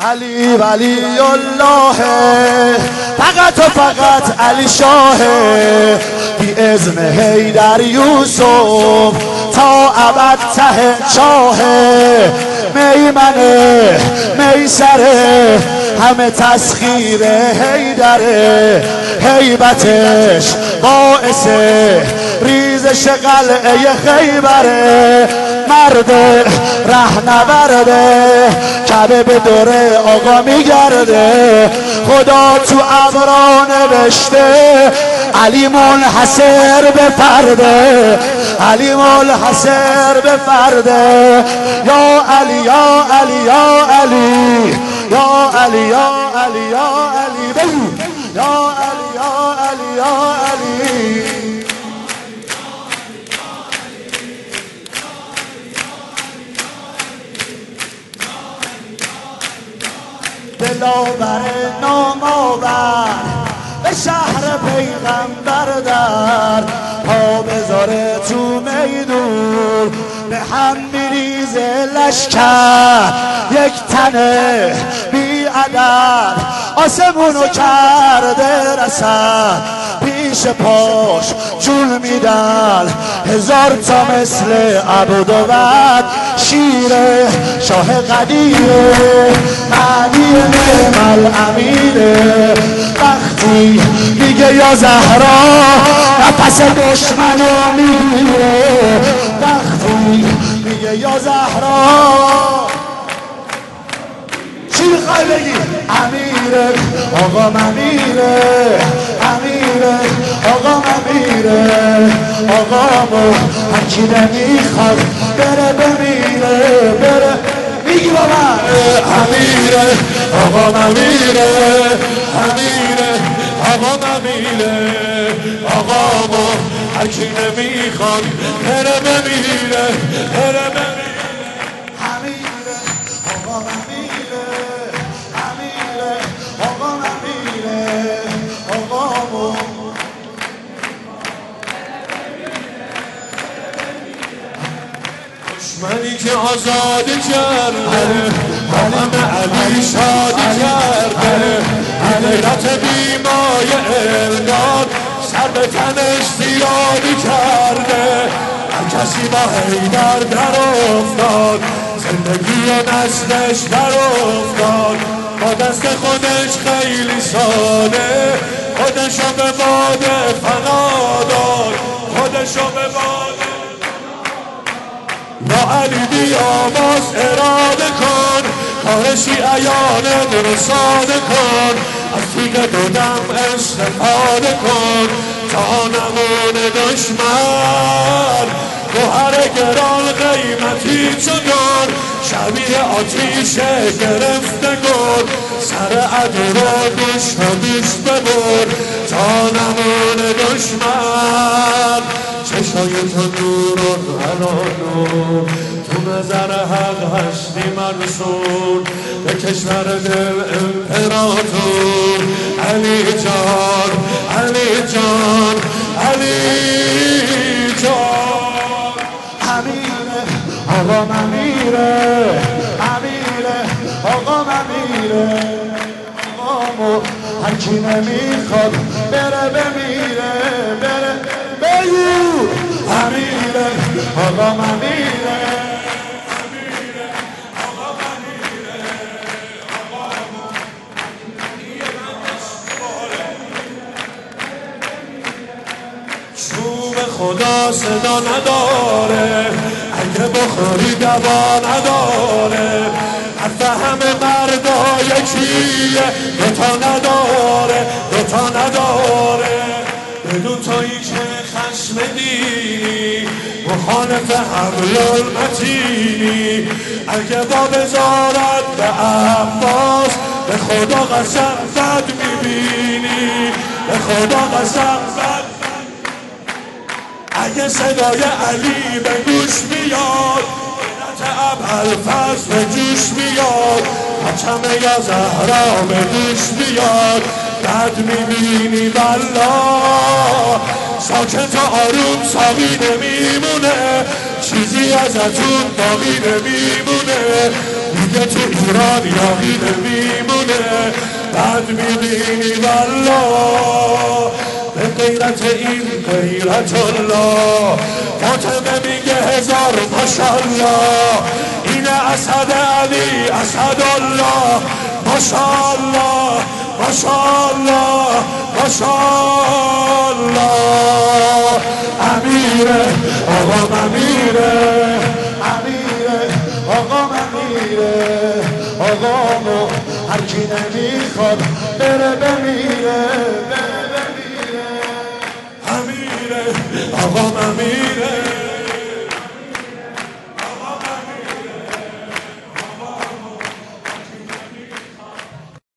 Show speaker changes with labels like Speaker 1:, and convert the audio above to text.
Speaker 1: علی ولی الله. فقط و فقط علی شاه. بی ازم در یوسف. تا ابد ته چاه. میمنه میسره. همه تسخیر هیدره هیبتش. باعث ریزش قلعه خیبره. مرد ره نبرده کبه به دوره آقا میگرده. خدا تو ابرا نوشته علی منحصر به فرده علی منحصر به فرده یا علی یا علی یا علی یا علی یا علی یا علی یا دلاور نامآور به شهر پیغمبر در پا بذاره تو میدون. به هم میریزه لشکر. یک تنه بی عدد آسمونو کرده رسد. پیش پاش جون میدن. هزار تا مثل عبد و بعد شیر شاه قدیره معنی نعم امیره. وقتی میگه یا زهرا نفس دشمنو می‌گیره وقتی میگه یا زهرا چی می‌خوای بگی؟ امیره آقا امیره امیره آقا امیره آقا مو هرکی نمی‌خواد بره بمیره بره. میگی با من امیره آقا امیره امیره آقا امیره آقا مو هرکی نمی‌خواد بره بمیره بره بمیره.
Speaker 2: دشمنی که آزادی کرده همه علی شادی کرده. حقیقت بیمای الگار سر به تنش زیادی کرده. هر کسی با حیدر در افتاد زندگی نسلش در افتاد. با دست خودش خیلی ساده خودشو به باده فنا داد. خودشو به باده یا علی بیا باز اراده کن. کار شیعیان رساده کن. از تیغ دودم استفاده کن. تا نمون دشمن. گوهر گران قیمتی چگان شبیه آتیش گرفته گل. سر عدو رو دوش و دوش ببر. تا نمون دشمن. چشای تو نور و نور تو نظر حق هستی مرسول به کشور دل امپراتور. علی جان علی جان علی جان.
Speaker 1: امیره آقا امیره امیره آقا امیره هر کی نمی‌خواد بره بمیره بره. بگو. امیره آقا امیره
Speaker 2: چوب خدا صدا نداره. اگه بخوری دوا نداره. حرف همه مردا یکیه دوتا نداره. دوتا نداره. مخالف حمل المتینی اگه با بزارت به عباس به خدا قسم بد می‌بینی. به خدا قسم بد اگه صدای علی به گوش میاد ابهل فز به جوش میاد. حکم یا زهرا به دوش میاد. بد می‌بینی والله. ساکت و آروم ساقی نمیمونه. چیزی ازتون باقی نمیمونه. دیگه تو ایران یقین میمونه بعد می‌بینی والا به غیرت این غیرت الله. فاطمه میگه هزار ماشالله این اسد علی اسد الله. ماشالله ماشالله ماشالله
Speaker 1: امیره آقا امیره امیره آقا امیره آقا مو هر کی نمی‌خواد بره بمیره بره بمیره.
Speaker 2: امیره آقا